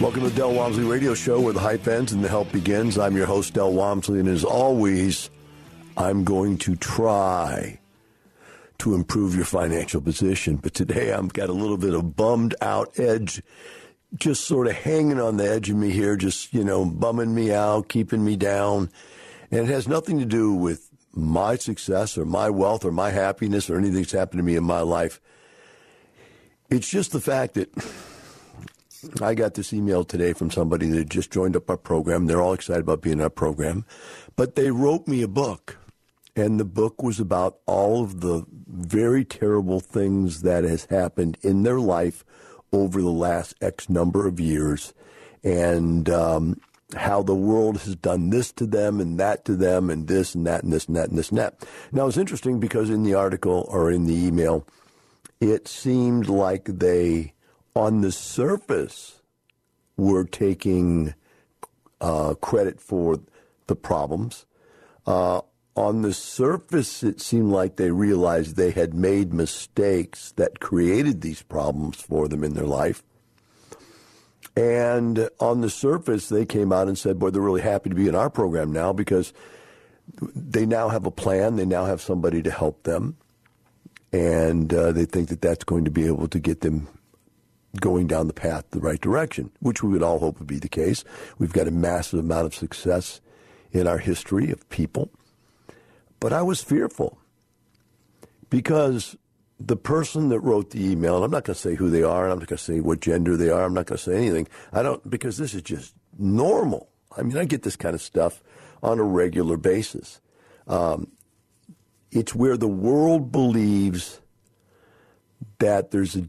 Welcome to Del Walmsley Radio Show where the hype ends and the help begins. I'm your host, Del Walmsley, and as always, I'm going to try to improve your financial position. But today I've got a little bit of bummed out edge just sort of hanging on the edge of me here, just, you know, bumming me out, keeping me down. And it has nothing to do with my success or my wealth or my happiness or anything that's happened to me in my life. It's just the fact that I got this email today from somebody that just joined up our program. They're all excited about being in our program, but they wrote me a book. And the book was about all of the very terrible things that has happened in their life over the last X number of years and um, how the world has done this to them and that to them and this and that and this and that and this and that. Now, it's interesting because in the article or in the email, it seemed like they on the surface, were taking uh, credit for the problems. Uh, on the surface, it seemed like they realized they had made mistakes that created these problems for them in their life. And on the surface, they came out and said, Boy, they're really happy to be in our program now because they now have a plan, they now have somebody to help them. And uh, they think that that's going to be able to get them going down the path the right direction, which we would all hope would be the case. We've got a massive amount of success in our history of people. But I was fearful because the person that wrote the email, and I'm not going to say who they are, and I'm not going to say what gender they are, I'm not going to say anything. I don't, because this is just normal. I mean, I get this kind of stuff on a regular basis. Um, it's where the world believes that there's a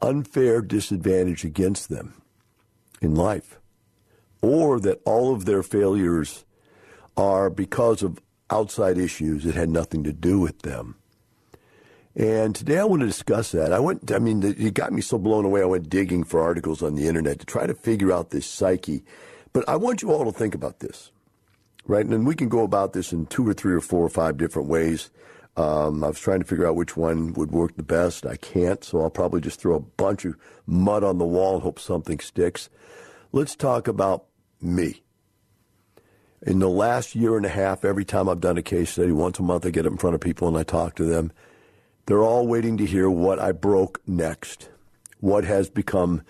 unfair disadvantage against them in life, or that all of their failures are because of outside issues that had nothing to do with them. And today I want to discuss that. I went, I mean, it got me so blown away. I went digging for articles on the internet to try to figure out this psyche. But I want you all to think about this, right? And then we can go about this in two or three or four or five different ways. Um, I was trying to figure out which one would work the best. I can't, so I'll probably just throw a bunch of mud on the wall and hope something sticks. Let's talk about me. In the last year and a half, every time I've done a case study, once a month I get in front of people and I talk to them. They're all waiting to hear what I broke next, what has become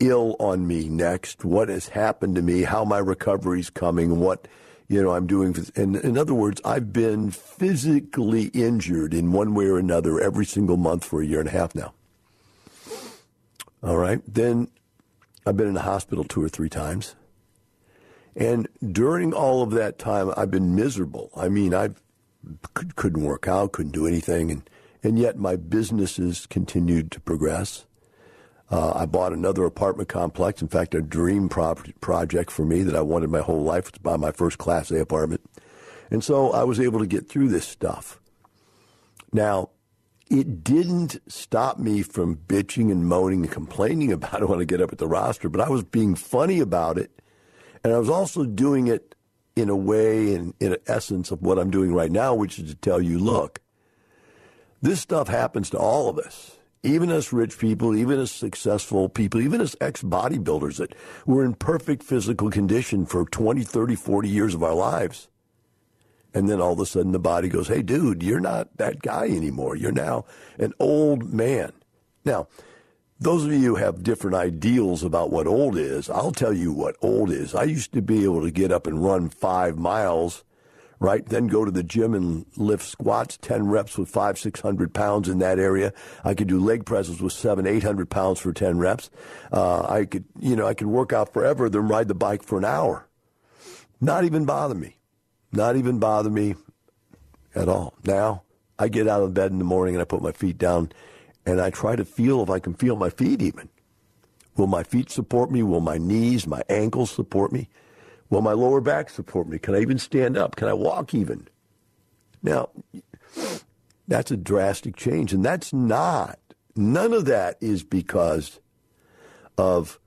ill on me next, what has happened to me, how my recovery's coming, what you know, I'm doing. And in other words, I've been physically injured in one way or another every single month for a year and a half now. All right. Then I've been in the hospital two or three times. And during all of that time, I've been miserable. I mean, I couldn't work out, couldn't do anything. And, and yet my businesses continued to progress. Uh, I bought another apartment complex. In fact, a dream pro- project for me that I wanted my whole life to buy my first Class A apartment. And so I was able to get through this stuff. Now, it didn't stop me from bitching and moaning and complaining about it when I get up at the roster, but I was being funny about it. And I was also doing it in a way and in essence of what I'm doing right now, which is to tell you, look, this stuff happens to all of us. Even as rich people, even as successful people, even as ex bodybuilders that were in perfect physical condition for 20, 30, 40 years of our lives. And then all of a sudden the body goes, hey, dude, you're not that guy anymore. You're now an old man. Now, those of you who have different ideals about what old is, I'll tell you what old is. I used to be able to get up and run five miles, right? Then go to the gym and lift squats, 10 reps with five, 600 pounds in that area. I could do leg presses with seven, 800 pounds for 10 reps. Uh, I could, you know, I could work out forever, then ride the bike for an hour. Not even bother me. Not even bother me at all. Now, I get out of bed in the morning and I put my feet down and I try to feel if I can feel my feet even. Will my feet support me? Will my knees, my ankles support me? Will my lower back support me? Can I even stand up? Can I walk even? Now, that's a drastic change. And that's not, none of that is because of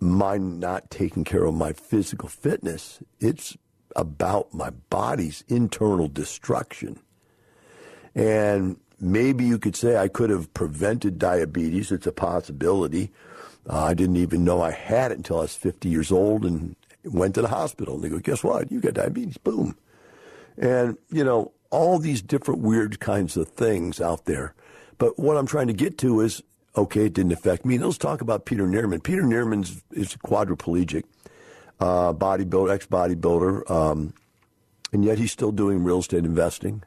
my not taking care of my physical fitness. It's about my body's internal destruction. And maybe you could say I could have prevented diabetes. It's a possibility. Uh, I didn't even know I had it until I was 50 years old and went to the hospital. And they go, guess what? You got diabetes. Boom. And, you know, all these different weird kinds of things out there. But what I'm trying to get to is, okay, it didn't affect me. let's talk about Peter Neerman. Peter Neerman is quadriplegic, uh, bodybuilder, ex-bodybuilder, um, and yet he's still doing real estate investing.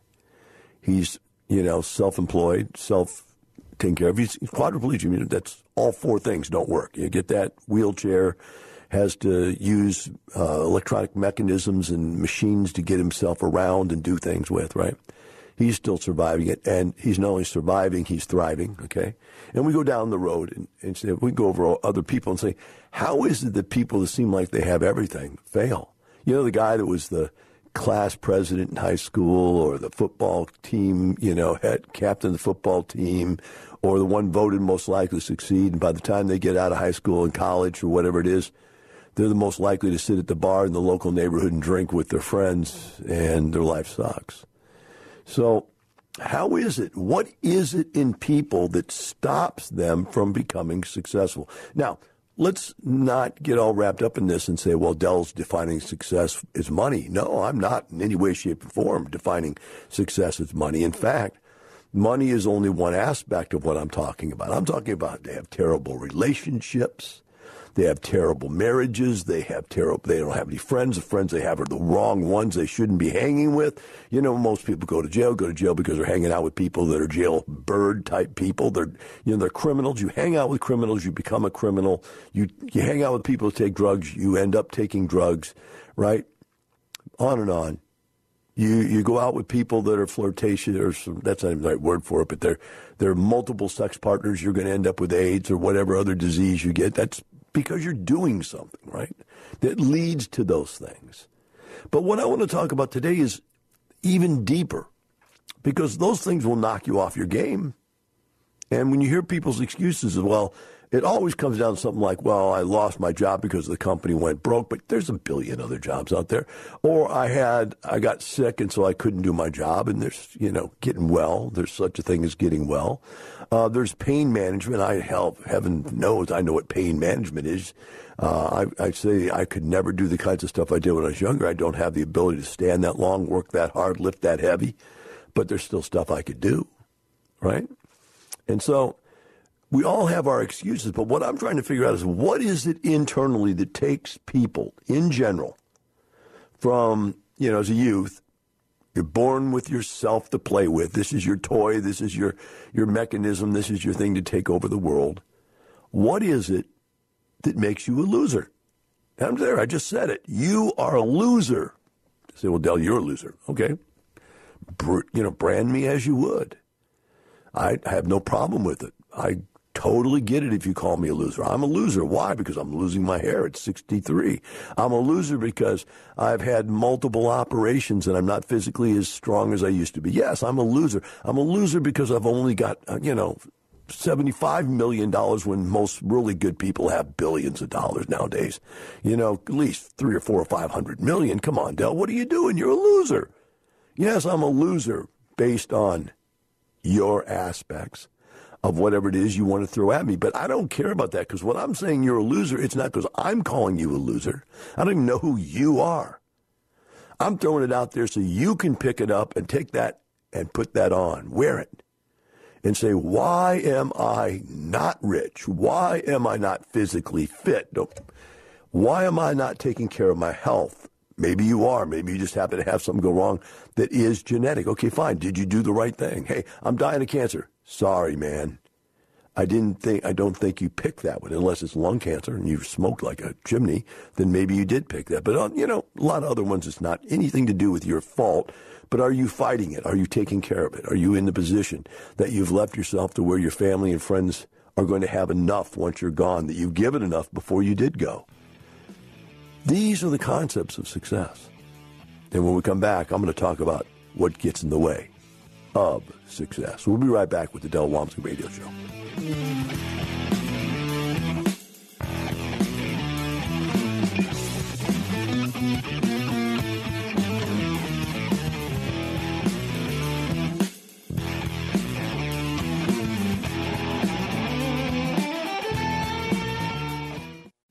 He's you know, self-employed, self taking care of. He's, he's quadriplegic. I mean, that's all four things don't work. You get that wheelchair, has to use uh, electronic mechanisms and machines to get himself around and do things with, right? He's still surviving it, and he's not only surviving, he's thriving, okay? And we go down the road and, and say, we go over other people and say, how is it that people that seem like they have everything fail? You know, the guy that was the class president in high school or the football team, you know, head captain of the football team or the one voted most likely to succeed. And by the time they get out of high school and college or whatever it is, they're the most likely to sit at the bar in the local neighborhood and drink with their friends and their life sucks. So how is it? What is it in people that stops them from becoming successful? Now, let's not get all wrapped up in this and say, well, Del's defining success is money. No, I'm not in any way, shape, or form defining success as money. In fact, money is only one aspect of what I'm talking about. I'm talking about they have terrible relationships. They have terrible marriages. They have terrible. They don't have any friends. The friends they have are the wrong ones. They shouldn't be hanging with. You know, most people go to jail. Go to jail because they're hanging out with people that are jailbird type people. They're you know they're criminals. You hang out with criminals. You become a criminal. You you hang out with people who take drugs. You end up taking drugs, right? On and on. You you go out with people that are flirtatious, or some, that's not even the right word for it, but they're they're multiple sex partners. You're going to end up with AIDS or whatever other disease you get. That's because you're doing something, right? That leads to those things. But what I want to talk about today is even deeper because those things will knock you off your game. And when you hear people's excuses as well, it always comes down to something like, well, I lost my job because the company went broke, but there's a billion other jobs out there. Or I had, I got sick and so I couldn't do my job and there's, you know, getting well. There's such a thing as getting well. Uh, there's pain management. I help, heaven knows I know what pain management is. Uh, I, I say I could never do the kinds of stuff I did when I was younger. I don't have the ability to stand that long, work that hard, lift that heavy, but there's still stuff I could do, right? And so we all have our excuses, but what I'm trying to figure out is what is it internally that takes people in general from, you know, as a youth, you're born with yourself to play with. This is your toy. This is your, your mechanism. This is your thing to take over the world. What is it that makes you a loser? I'm there. I just said it. You are a loser. You say, well, Del, you're a loser. Okay. Br- you know, brand me as you would. I have no problem with it. I totally get it if you call me a loser. I'm a loser. Why? Because I'm losing my hair at 63. I'm a loser because I've had multiple operations and I'm not physically as strong as I used to be. Yes, I'm a loser. I'm a loser because I've only got, uh, you know, $75 million when most really good people have billions of dollars nowadays. You know, at least three or four or 500 million. Come on, Del. what are you doing? You're a loser. Yes, I'm a loser based on your aspects of whatever it is you want to throw at me. But I don't care about that because when I'm saying you're a loser, it's not because I'm calling you a loser. I don't even know who you are. I'm throwing it out there so you can pick it up and take that and put that on, wear it, and say, why am I not rich? Why am I not physically fit? Why am I not taking care of my health? Maybe you are. Maybe you just happen to have something go wrong that is genetic. Okay, fine. Did you do the right thing? Hey, I'm dying of cancer. Sorry, man. I didn't think I don't think you picked that one unless it's lung cancer and you've smoked like a chimney. Then maybe you did pick that. But uh, you know, a lot of other ones, it's not anything to do with your fault. But are you fighting it? Are you taking care of it? Are you in the position that you've left yourself to where your family and friends are going to have enough once you're gone? That you've given enough before you did go. These are the concepts of success. And when we come back, I'm going to talk about what gets in the way of success. We'll be right back with the Del Walmsley Radio Show.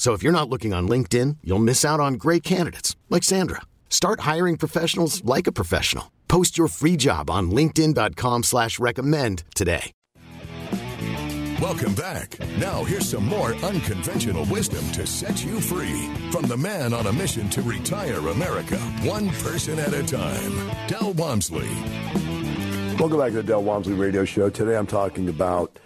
So if you're not looking on LinkedIn, you'll miss out on great candidates like Sandra. Start hiring professionals like a professional. Post your free job on LinkedIn.com slash recommend today. Welcome back. Now here's some more unconventional wisdom to set you free from the man on a mission to retire America, one person at a time. Del Walmsley. Welcome back to the Del Walmsley Radio Show. Today I'm talking about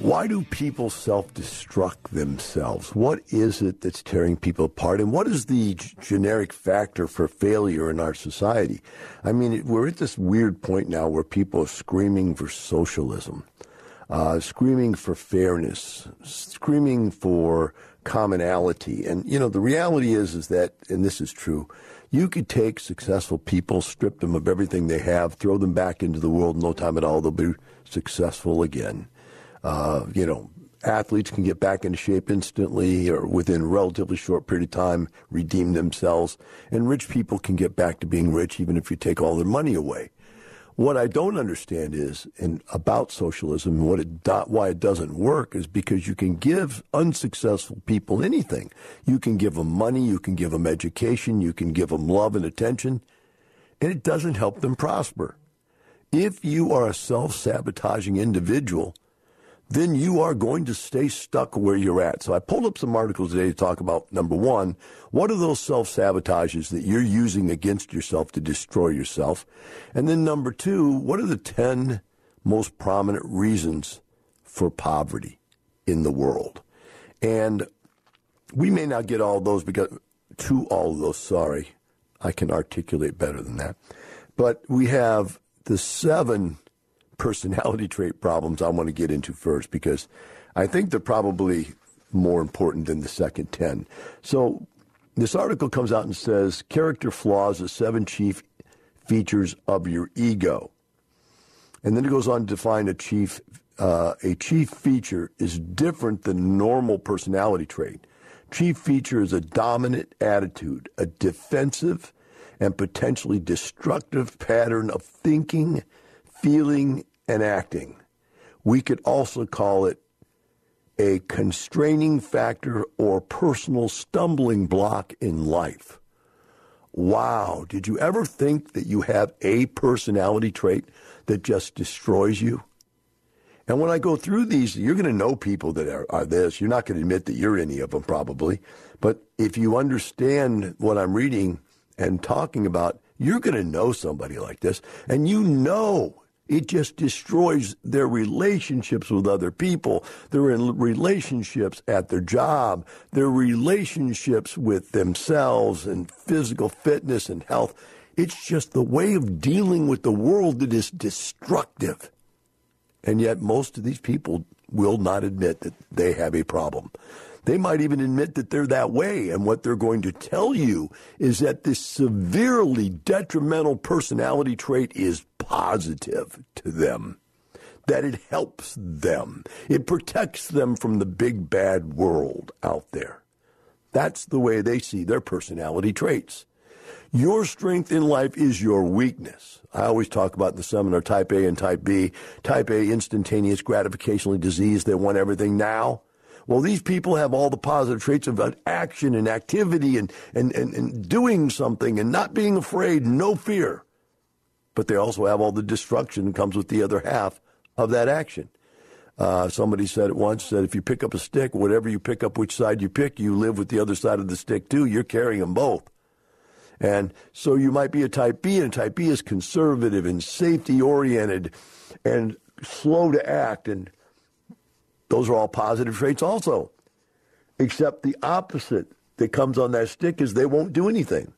why do people self destruct themselves? What is it that's tearing people apart? And what is the g- generic factor for failure in our society? I mean, it, we're at this weird point now where people are screaming for socialism, uh, screaming for fairness, screaming for commonality. And, you know, the reality is, is that, and this is true, you could take successful people, strip them of everything they have, throw them back into the world, no time at all, they'll be successful again. Uh, you know, athletes can get back into shape instantly or within a relatively short period of time, redeem themselves. And rich people can get back to being rich even if you take all their money away. What I don't understand is, and about socialism, and what it why it doesn't work is because you can give unsuccessful people anything. You can give them money, you can give them education, you can give them love and attention, and it doesn't help them prosper. If you are a self-sabotaging individual, then you are going to stay stuck where you're at. So I pulled up some articles today to talk about number one, what are those self sabotages that you're using against yourself to destroy yourself? And then number two, what are the 10 most prominent reasons for poverty in the world? And we may not get all those because to all those, sorry. I can articulate better than that. But we have the seven personality trait problems I want to get into first because I think they're probably more important than the second 10. So this article comes out and says character flaws, the seven chief features of your ego. And then it goes on to define a chief uh, a chief feature is different than normal personality trait. chief feature is a dominant attitude, a defensive and potentially destructive pattern of thinking, feeling, and acting. We could also call it a constraining factor or personal stumbling block in life. Wow, did you ever think that you have a personality trait that just destroys you? And when I go through these, you're going to know people that are, are this. You're not going to admit that you're any of them, probably. But if you understand what I'm reading and talking about, you're going to know somebody like this. And you know it just destroys their relationships with other people, their relationships at their job, their relationships with themselves and physical fitness and health. It's just the way of dealing with the world that is destructive. And yet, most of these people will not admit that they have a problem. They might even admit that they're that way. And what they're going to tell you is that this severely detrimental personality trait is positive to them, that it helps them, it protects them from the big bad world out there. That's the way they see their personality traits. Your strength in life is your weakness. I always talk about the seminar type A and type B. Type A, instantaneous gratificationally disease. They want everything now. Well, these people have all the positive traits of action and activity and, and, and, and doing something and not being afraid, no fear. But they also have all the destruction that comes with the other half of that action. Uh, somebody said it once that if you pick up a stick, whatever you pick up, which side you pick, you live with the other side of the stick too. You're carrying them both. And so you might be a type B, and type B is conservative and safety oriented and slow to act and those are all positive traits also. Except the opposite that comes on that stick is they won't do anything.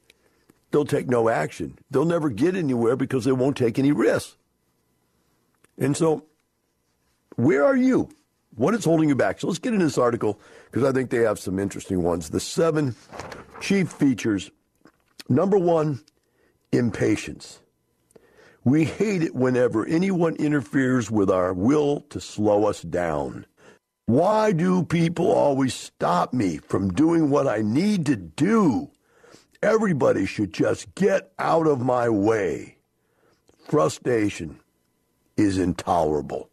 They'll take no action. They'll never get anywhere because they won't take any risks. And so, where are you? What is holding you back? So let's get into this article because I think they have some interesting ones. The seven chief features. Number one, impatience. We hate it whenever anyone interferes with our will to slow us down. Why do people always stop me from doing what I need to do? Everybody should just get out of my way. Frustration is intolerable.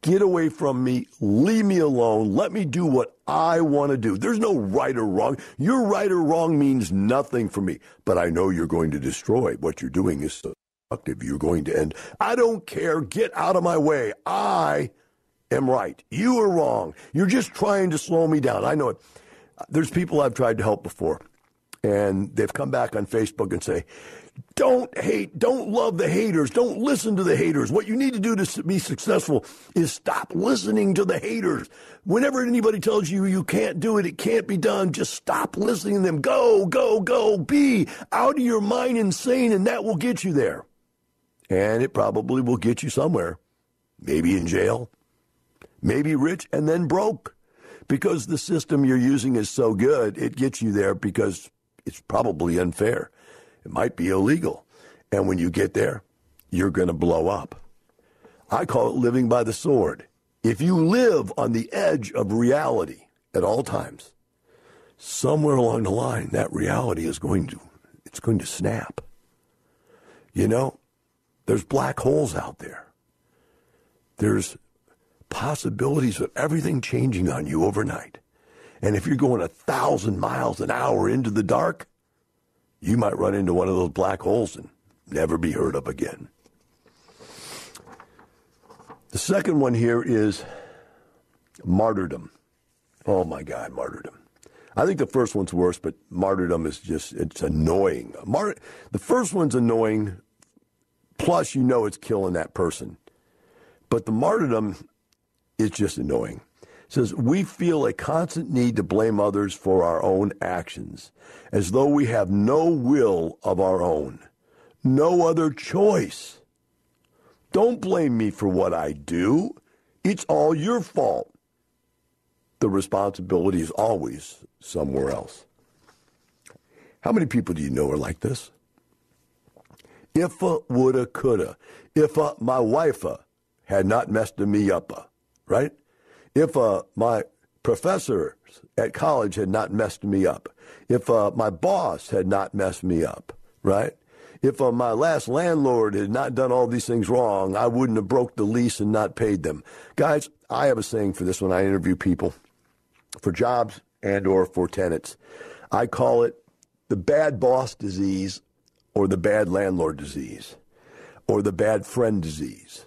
Get away from me. Leave me alone. Let me do what I want to do. There's no right or wrong. Your right or wrong means nothing for me. But I know you're going to destroy. What you're doing is destructive. You're going to end. I don't care. Get out of my way. I am right. You are wrong. You're just trying to slow me down. I know it. There's people I've tried to help before, and they've come back on Facebook and say, don't hate, don't love the haters, don't listen to the haters. What you need to do to be successful is stop listening to the haters. Whenever anybody tells you you can't do it, it can't be done, just stop listening to them. Go, go, go, be out of your mind insane, and that will get you there. And it probably will get you somewhere, maybe in jail, maybe rich and then broke. Because the system you're using is so good, it gets you there because it's probably unfair. It might be illegal. And when you get there, you're going to blow up. I call it living by the sword. If you live on the edge of reality at all times, somewhere along the line, that reality is going to, it's going to snap. You know, there's black holes out there. There's possibilities of everything changing on you overnight. And if you're going a thousand miles an hour into the dark, you might run into one of those black holes and never be heard of again. The second one here is martyrdom. Oh my God, martyrdom. I think the first one's worse, but martyrdom is just, it's annoying. Mar- the first one's annoying, plus you know it's killing that person. But the martyrdom is just annoying. It says, We feel a constant need to blame others for our own actions, as though we have no will of our own, no other choice. Don't blame me for what I do. It's all your fault. The responsibility is always somewhere else. How many people do you know are like this? Ifa, woulda, coulda. If uh, my wife uh, had not messed me up, uh, right? If uh, my professors at college had not messed me up, if uh, my boss had not messed me up, right? If uh, my last landlord had not done all these things wrong, I wouldn't have broke the lease and not paid them. Guys, I have a saying for this when I interview people for jobs and or for tenants. I call it the bad boss disease or the bad landlord disease or the bad friend disease.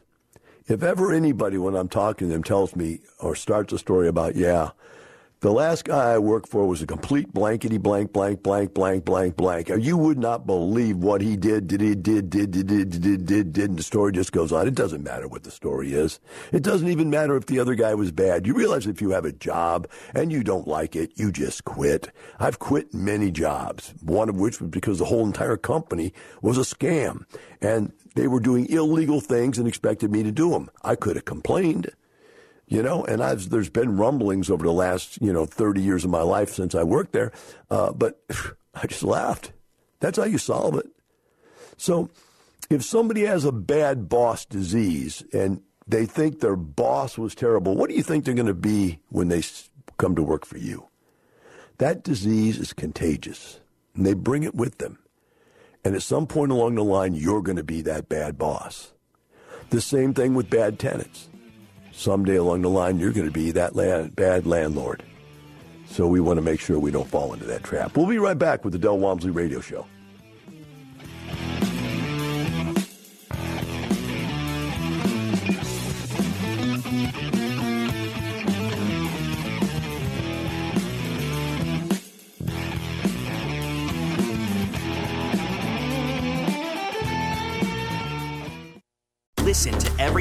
If ever anybody, when I'm talking to them, tells me or starts a story about, yeah, the last guy I worked for was a complete blankety blank, blank, blank, blank, blank, blank. You would not believe what he did, did, he did, did, did, did, did, did, did, and the story just goes on. It doesn't matter what the story is. It doesn't even matter if the other guy was bad. You realize if you have a job and you don't like it, you just quit. I've quit many jobs, one of which was because the whole entire company was a scam. And they were doing illegal things and expected me to do them. I could have complained you know, and I've, there's been rumblings over the last, you know, 30 years of my life since I worked there, uh, but I just laughed. That's how you solve it. So if somebody has a bad boss disease and they think their boss was terrible, what do you think they're going to be when they come to work for you? That disease is contagious, and they bring it with them. And at some point along the line, you're going to be that bad boss. The same thing with bad tenants someday along the line, you're going to be that land, bad landlord. So we want to make sure we don't fall into that trap. We'll be right back with the Del Walmsley Radio Show.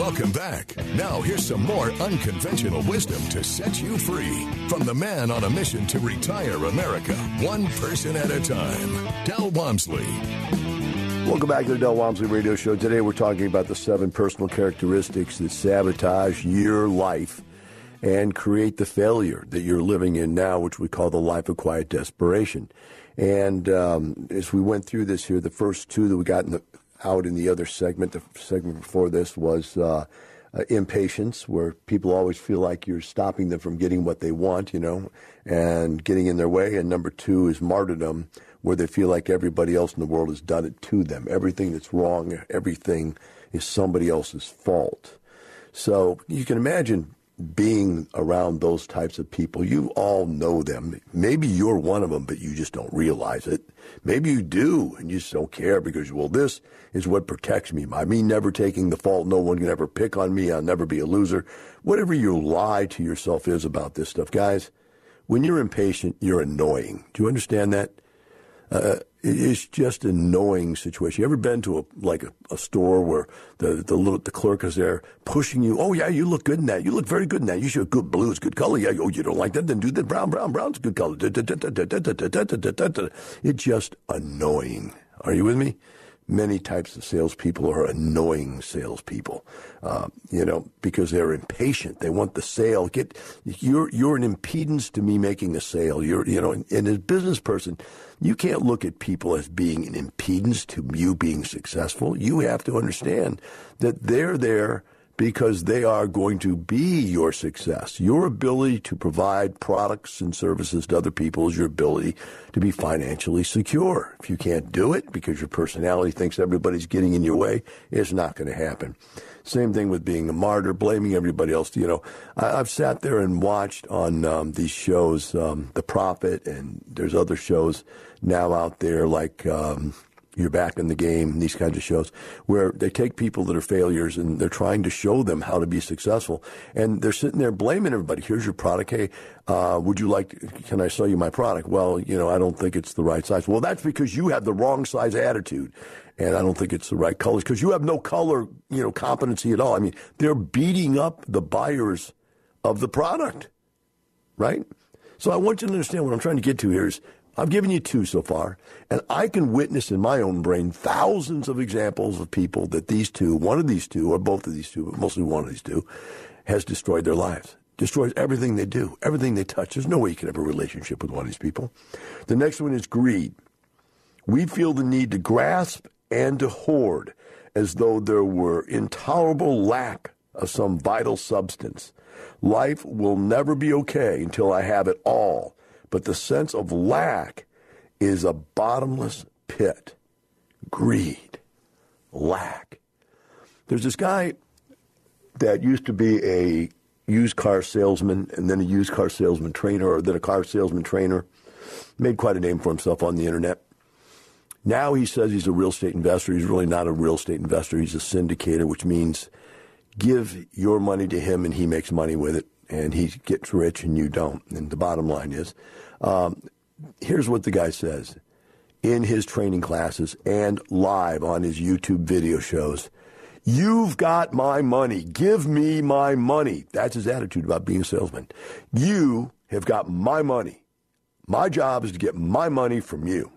Welcome back. Now, here's some more unconventional wisdom to set you free from the man on a mission to retire America, one person at a time, Del Walmsley. Welcome back to the Del Walmsley Radio Show. Today, we're talking about the seven personal characteristics that sabotage your life and create the failure that you're living in now, which we call the life of quiet desperation. And um, as we went through this here, the first two that we got in the out in the other segment. The segment before this was uh, uh, impatience, where people always feel like you're stopping them from getting what they want, you know, and getting in their way. And number two is martyrdom, where they feel like everybody else in the world has done it to them. Everything that's wrong, everything is somebody else's fault. So you can imagine being around those types of people. You all know them. Maybe you're one of them, but you just don't realize it. Maybe you do, and you just don't care because, well, this is what protects me. By me never taking the fault, no one can ever pick on me. I'll never be a loser. Whatever your lie to yourself is about this stuff, guys, when you're impatient, you're annoying. Do you understand that? Uh, it's just an annoying situation. You ever been to a like a, a store where the the little, the clerk is there pushing you? Oh yeah, you look good in that. You look very good in that. You should good blue is good color. Yeah. Oh, you don't like that? Then do the brown. Brown. Brown's good color. It's just annoying. Are you with me? Many types of salespeople are annoying salespeople, uh, you know, because they're impatient. They want the sale. Get you're you're an impedance to me making a sale. You're you know, and, and as a business person, you can't look at people as being an impedance to you being successful. You have to understand that they're there because they are going to be your success. Your ability to provide products and services to other people is your ability to be financially secure. If you can't do it because your personality thinks everybody's getting in your way, it's not going to happen. Same thing with being a martyr, blaming everybody else. You know, I, have sat there and watched on um, these shows, um, The Profit, and there's other shows now out there like. Um, you're back in the game, these kinds of shows, where they take people that are failures and they're trying to show them how to be successful. And they're sitting there blaming everybody. Here's your product. Hey, uh, would you like, to, can I sell you my product? Well, you know, I don't think it's the right size. Well, that's because you have the wrong size attitude. And I don't think it's the right colors because you have no color, you know, competency at all. I mean, they're beating up the buyers of the product. right? So I want you to understand what I'm trying to get to here is I've given you two so far, and I can witness in my own brain thousands of examples of people that these two, one of these two, or both of these two, but mostly one of these two, has destroyed their lives. Destroys everything they do, everything they touch. There's no way you can have a relationship with one of these people. The next one is greed. We feel the need to grasp and to hoard as though there were intolerable lack of some vital substance. Life will never be okay until I have it all, but the sense of lack is a bottomless pit. Greed, lack. There's this guy that used to be a used car salesman and then a used car salesman trainer or then a car salesman trainer. Made quite a name for himself on the internet. Now he says he's a real estate investor. He's really not a real estate investor. He's a syndicator, which means give your money to him and he makes money with it and he gets rich and you don't. And the bottom line is um, here's what the guy says in his training classes and live on his YouTube video shows. You've got my money. Give me my money. That's his attitude about being a salesman. You have got my money. My job is to get my money from you.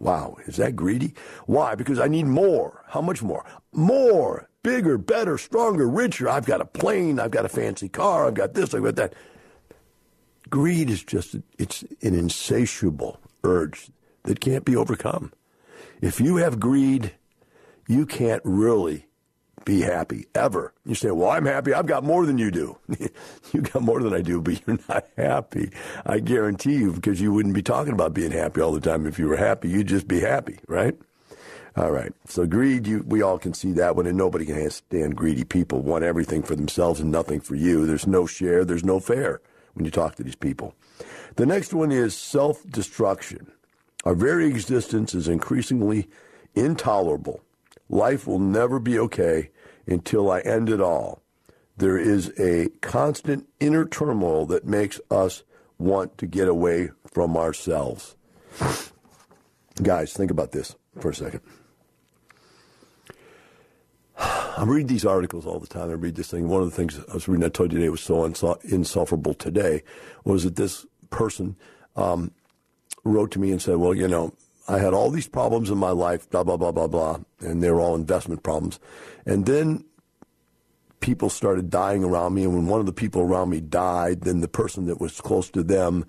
Wow, is that greedy? Why? Because I need more. How much more? More, bigger, better, stronger, richer. I've got a plane, I've got a fancy car, I've got this, I've got that. Greed is just it's an insatiable urge that can't be overcome. If you have greed, you can't really be happy ever. You say, "Well, I'm happy. I've got more than you do." you got more than I do, but you're not happy. I guarantee you, because you wouldn't be talking about being happy all the time. If you were happy, you'd just be happy, right? All right. So greed, you, we all can see that one, and nobody can stand greedy people. Want everything for themselves and nothing for you. There's no share. There's no fair when you talk to these people. The next one is self-destruction. Our very existence is increasingly intolerable. Life will never be okay until I end it all. There is a constant inner turmoil that makes us want to get away from ourselves. Guys, think about this for a second. I read these articles all the time. I read this thing. One of the things I was reading, I told you today was so insufferable today, was that this person um, wrote to me and said, Well, you know, I had all these problems in my life, blah, blah, blah, blah, blah, and they were all investment problems. And then people started dying around me, and when one of the people around me died, then the person that was close to them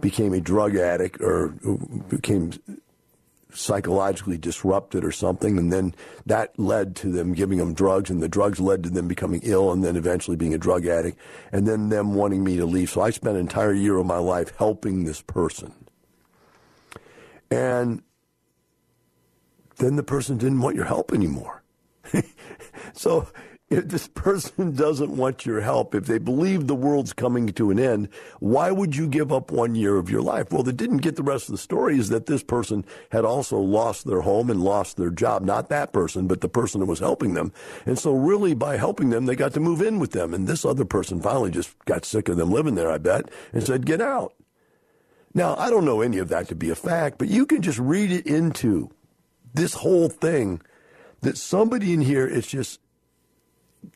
became a drug addict or became psychologically disrupted or something, and then that led to them giving them drugs, and the drugs led to them becoming ill, and then eventually being a drug addict, and then them wanting me to leave. So I spent an entire year of my life helping this person. And then the person didn't want your help anymore. so if this person doesn't want your help, if they believe the world's coming to an end, why would you give up one year of your life? Well, they didn't get the rest of the story is that this person had also lost their home and lost their job. Not that person, but the person that was helping them. And so really by helping them, they got to move in with them. And this other person finally just got sick of them living there, I bet, and said, get out. Now, I don't know any of that to be a fact, but you can just read it into this whole thing that somebody in here is just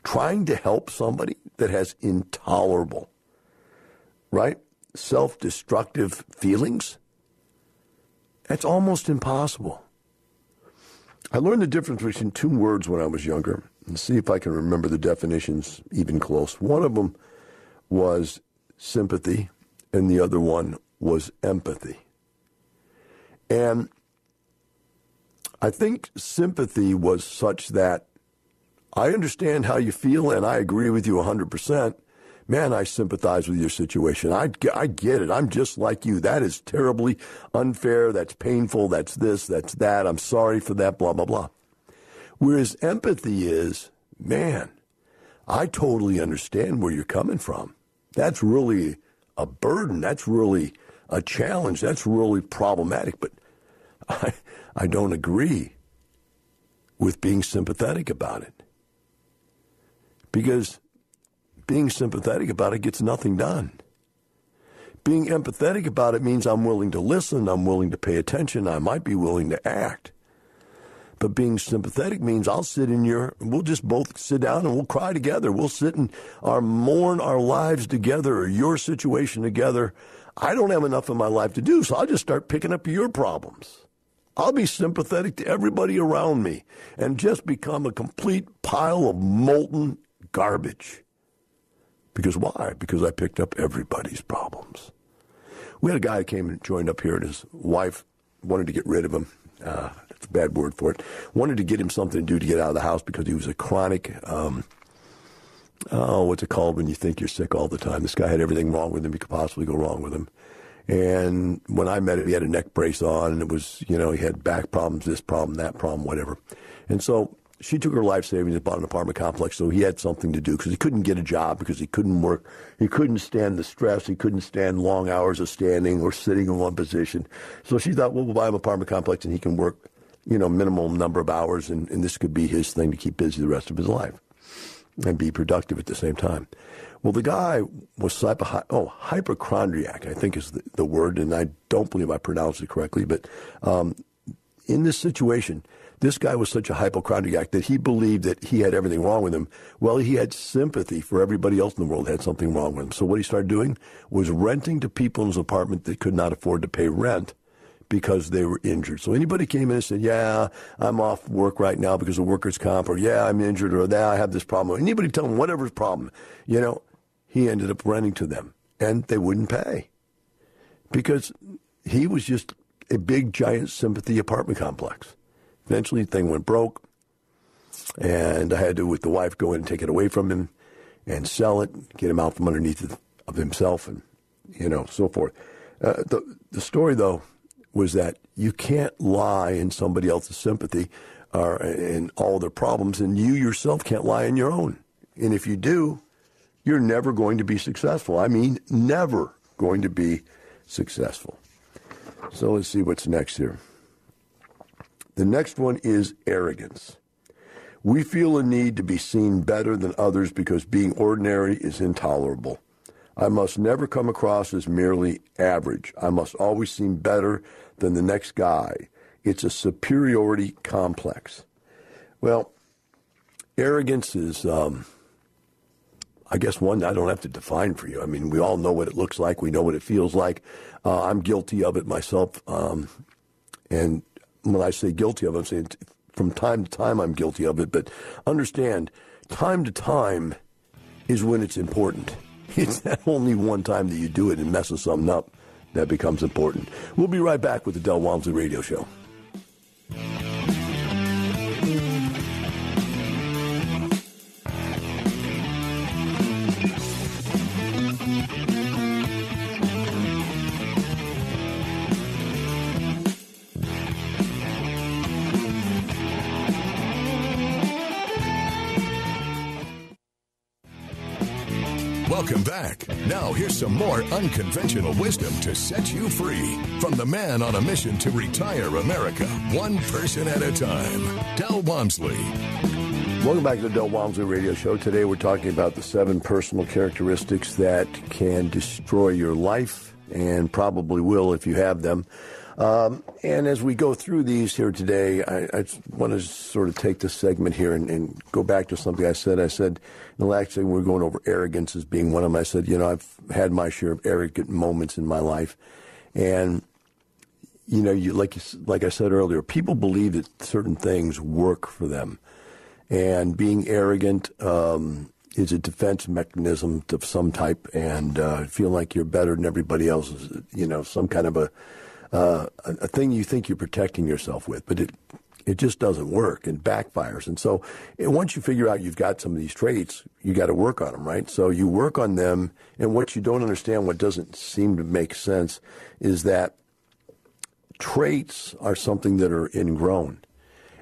trying to help somebody that has intolerable, right? Self destructive feelings. That's almost impossible. I learned the difference between two words when I was younger and see if I can remember the definitions even close. One of them was sympathy, and the other one was empathy. And I think sympathy was such that I understand how you feel and I agree with you 100%. Man, I sympathize with your situation. I, I get it. I'm just like you. That is terribly unfair. That's painful. That's this. That's that. I'm sorry for that. Blah, blah, blah. Whereas empathy is, man, I totally understand where you're coming from. That's really a burden. That's really a challenge. That's really problematic. But I, I don't agree with being sympathetic about it. Because being sympathetic about it gets nothing done. Being empathetic about it means I'm willing to listen, I'm willing to pay attention, I might be willing to act. But being sympathetic means I'll sit in your, we'll just both sit down and we'll cry together. We'll sit and our mourn our lives together or your situation together. I don't have enough in my life to do, so I'll just start picking up your problems. I'll be sympathetic to everybody around me and just become a complete pile of molten garbage. Because why? Because I picked up everybody's problems. We had a guy who came and joined up here, and his wife wanted to get rid of him. Uh, that's a bad word for it. Wanted to get him something to do to get out of the house because he was a chronic. Um, oh, what's it called when you think you're sick all the time? This guy had everything wrong with him. He could possibly go wrong with him. And when I met him, he had a neck brace on, and it was, you know, he had back problems, this problem, that problem, whatever. And so she took her life savings and bought an apartment complex so he had something to do because he couldn't get a job because he couldn't work. He couldn't stand the stress. He couldn't stand long hours of standing or sitting in one position. So she thought, well, we'll buy him an apartment complex and he can work, you know, minimum number of hours and, and this could be his thing to keep busy the rest of his life and be productive at the same time. Well, the guy was oh, hypochondriac, I think is the, the, word, and I don't believe I pronounced it correctly, but um, in this situation, this guy was such a hypochondriac that he believed that he had everything wrong with him. Well, he had sympathy for everybody else in the world had something wrong with him. So what he started doing was renting to people in his apartment that could not afford to pay rent because they were injured. So anybody came in and said, "Yeah, I'm off work right now because of workers' comp," or "Yeah, I'm injured," or "Yeah, I have this problem." Anybody tell him whatever his problem, you know, he ended up renting to them, and they wouldn't pay because he was just a big, giant sympathy apartment complex. Eventually, the thing went broke, and I had to, with the wife, go in and take it away from him and sell it, get him out from underneath of himself, and you know, so forth. Uh, the the story, though, was that you can't lie in somebody else's sympathy or in all their problems, and you yourself can't lie in your own. And if you do, you're never going to be successful. I mean, never going to be successful. So let's see what's next here. The next one is arrogance. We feel a need to be seen better than others because being ordinary is intolerable. I must never come across as merely average. I must always seem better than the next guy. It's a superiority complex. Well, arrogance is, um, I guess, one I don't have to define for you. I mean, we all know what it looks like. We know what it feels like. Uh, I'm guilty of it myself. Um, and when I say guilty of I'm saying from time to time I'm guilty of it. But understand, time to time is when it's important. It's not only one time that you do it and messes something up that becomes important. We'll be right back with the Del Walmsley Radio Show. Welcome back. Now, here's some more unconventional wisdom to set you free from the man on a mission to retire America, one person at a time, Del Walmsley. Welcome back to the Del Walmsley Radio Show. Today, we're talking about the seven personal characteristics that can destroy your life and probably will if you have them. Um, and as we go through these here today, I, I want to sort of take this segment here and, and, go back to something I said. I said in the last segment we are going over arrogance as being one of them. I said, you know, I've had my share of arrogant moments in my life, and you know, you like like I said earlier, people believe that certain things work for them, and being arrogant. Um, is a defense mechanism of some type, and uh, feel like you're better than everybody else. Is, you know, some kind of a uh, a, thing you think you're protecting yourself with, but it it just doesn't work and backfires. And so once you figure out you've got some of these traits, you got to work on them, right? So you work on them, and what you don't understand, what doesn't seem to make sense, is that traits are something that are ingrown.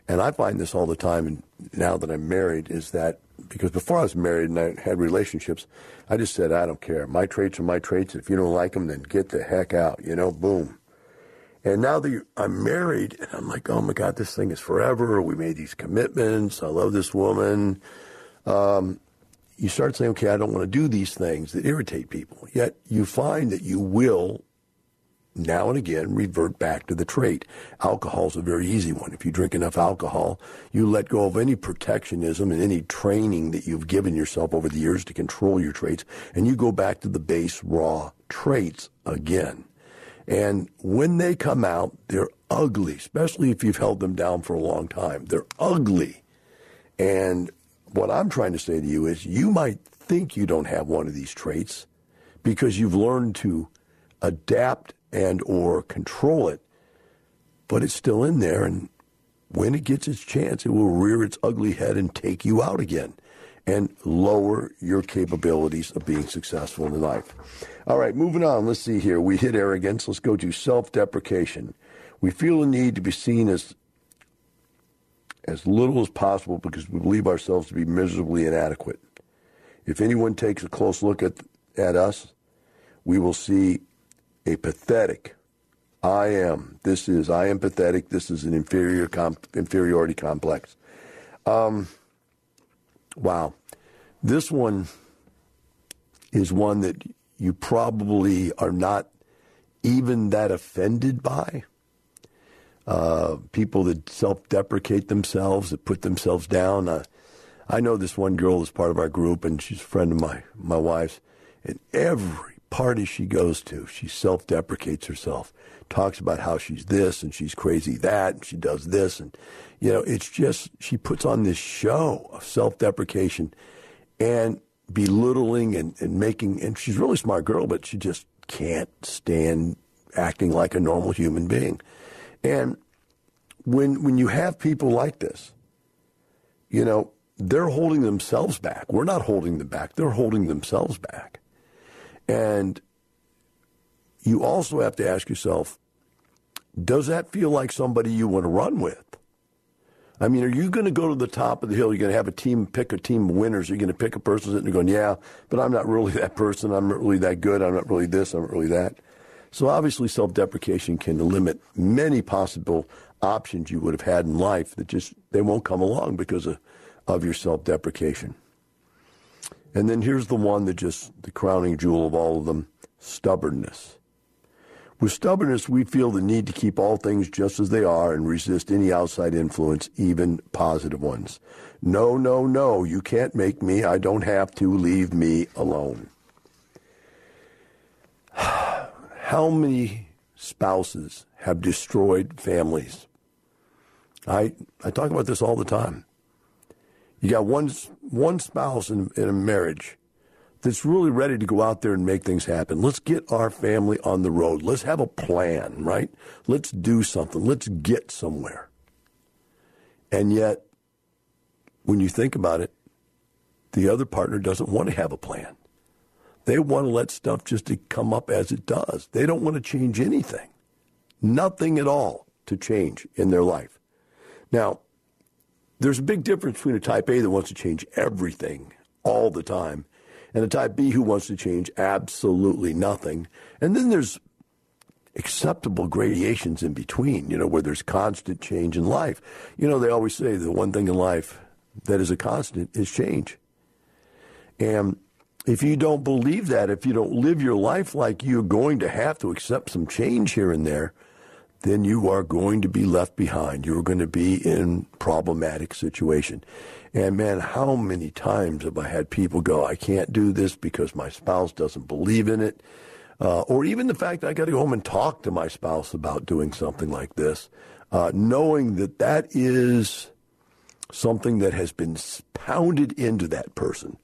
And I find this all the time, and now that I'm married, is that because before I was married and I had relationships, I just said, I don't care. My traits are my traits. If you don't like them, then get the heck out. You know, boom. And now that I'm married, and I'm like, oh my God, this thing is forever. We made these commitments. I love this woman. Um, you start saying, okay, I don't want to do these things that irritate people. Yet you find that you will now and again revert back to the trait. Alcohol's a very easy one. If you drink enough alcohol, you let go of any protectionism and any training that you've given yourself over the years to control your traits, and you go back to the base raw traits again. And when they come out, they're ugly, especially if you've held them down for a long time. They're ugly. And what I'm trying to say to you is you might think you don't have one of these traits because you've learned to adapt and or control it, but it's still in there and when it gets its chance, it will rear its ugly head and take you out again and lower your capabilities of being successful in life. All right, moving on. Let's see here. We hit arrogance. Let's go to self-deprecation. We feel the need to be seen as as little as possible because we believe ourselves to be miserably inadequate. If anyone takes a close look at, at us, we will see a pathetic, I am, this is, I am pathetic, this is an inferior inferiority complex. Um, wow. This one is one that you probably are not even that offended by uh, people that self-deprecate themselves, that put themselves down. Uh, I know this one girl is part of our group, and she's a friend of my my wife's. And every party she goes to, she self-deprecates herself, talks about how she's this and she's crazy that, and she does this, and you know, it's just she puts on this show of self-deprecation and belittling and, and making. And she's a really smart girl, but she just can't stand acting like a normal human being. And when when you have people like this, you know, they're holding themselves back. We're not holding them back. They're holding themselves back. And you also have to ask yourself, does that feel like somebody you want to run with? I mean, are you going to go to the top of the hill? You're going to have a team, pick a team of winners. You're going to pick a person sitting there going, yeah, but I'm not really that person. I'm not really that good. I'm not really this. I'm not really that. So obviously, self-deprecation can limit many possible options you would have had in life that just they won't come along because of, of your self-deprecation. And then here's the one that just the crowning jewel of all of them: stubbornness. With stubbornness, we feel the need to keep all things just as they are and resist any outside influence, even positive ones. No, no, no, you can't make me. I don't have to. Leave me alone. How many spouses have destroyed families? I, I talk about this all the time. You got one, one spouse in, in a marriage that's really ready to go out there and make things happen. Let's get our family on the road. Let's have a plan, right? Let's do something. Let's get somewhere. And yet, when you think about it, the other partner doesn't want to have a plan. They want to let stuff just to come up as it does. They don't want to change anything. Nothing at all to change in their life. Now, there's a big difference between a type A that wants to change everything all the time and a type B who wants to change absolutely nothing. And then there's acceptable gradations in between, you know, where there's constant change in life. You know, they always say the one thing in life that is a constant is change. And if you don't believe that, if you don't live your life like you're going to have to accept some change here and there, then you are going to be left behind. You're going to be in problematic situation. And man, how many times have I had people go, I can't do this because my spouse doesn't believe in it. Uh, or even the fact that I got to go home and talk to my spouse about doing something like this, uh, knowing that that is something that has been pounded into that person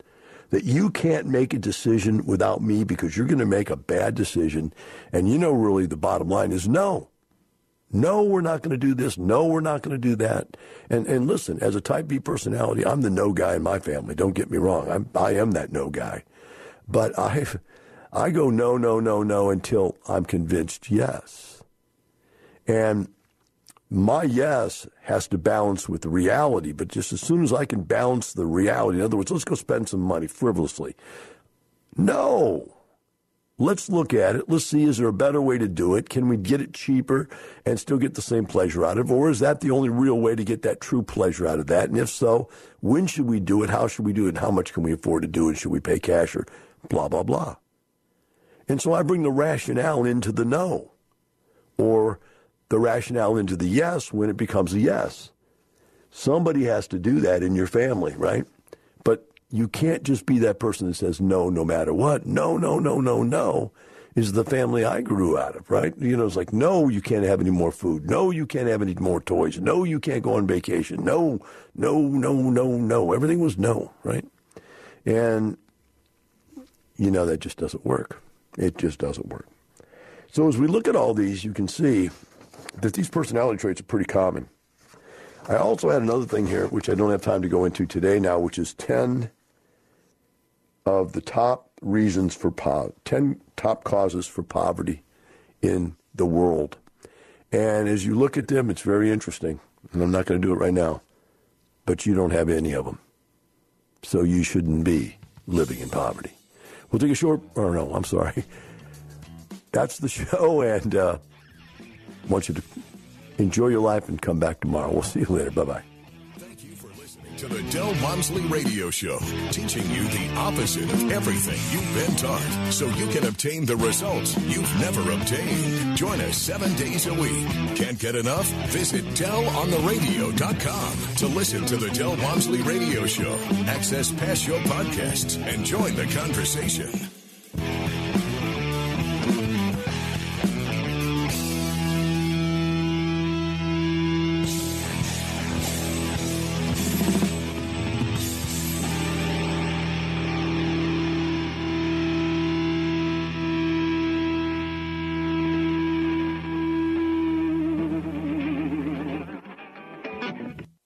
that you can't make a decision without me because you're going to make a bad decision. And you know, really, the bottom line is no. No, we're not going to do this. No, we're not going to do that. And and listen, as a type B personality, I'm the no guy in my family. Don't get me wrong. I'm I am that no guy. But I I go no, no, no, no until I'm convinced yes. And my yes has to balance with the reality, but just as soon as I can balance the reality, in other words, let's go spend some money frivolously. No. Let's look at it. Let's see, is there a better way to do it? Can we get it cheaper and still get the same pleasure out of it? Or is that the only real way to get that true pleasure out of that? And if so, when should we do it? How should we do it? And how much can we afford to do it? Should we pay cash or blah, blah, blah? And so I bring the rationale into the no. or the rationale into the yes when it becomes a yes. Somebody has to do that in your family, right? But you can't just be that person that says no no matter what. No, no, no, no, no is the family I grew out of, right? You know, it's like, no, you can't have any more food. No, you can't have any more toys. No, you can't go on vacation. No, no, no, no, no. Everything was no, right? And, you know, that just doesn't work. It just doesn't work. So as we look at all these, you can see that these personality traits are pretty common. I also had another thing here, which I don't have time to go into today now, which is 10 of the top reasons for po- 10 top causes for poverty in the world. And as you look at them, it's very interesting. And I'm not going to do it right now, but you don't have any of them. So you shouldn't be living in poverty. We'll take a short, or no, I'm sorry. That's the show, and uh, I want you to enjoy your life and come back tomorrow. We'll see you later. Bye bye Thank you for listening to the Del Walmsley Radio Show, teaching you the opposite of everything you've been taught so you can obtain the results you've never obtained. Join us seven days a week. Can't get enough? Visit DelOnTheRadio.com to listen to the Del Walmsley Radio Show, access past show podcasts, and join the conversation.